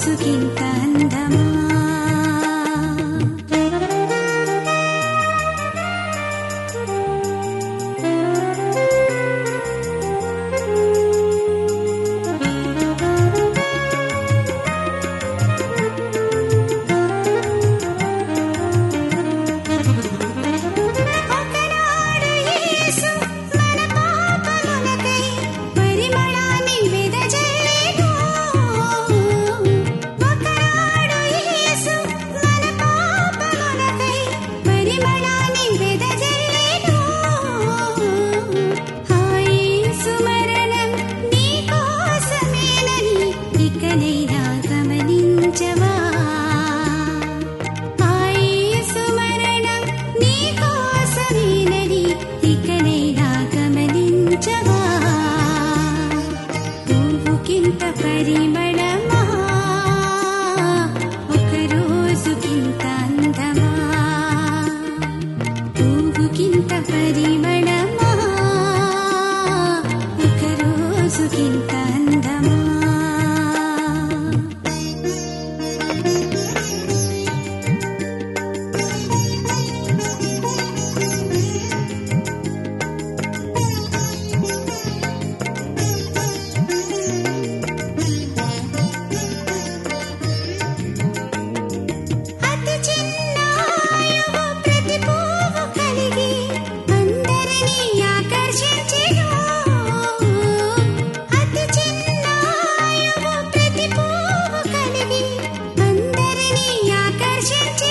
好きだ പരിമള ఆకర్షించే.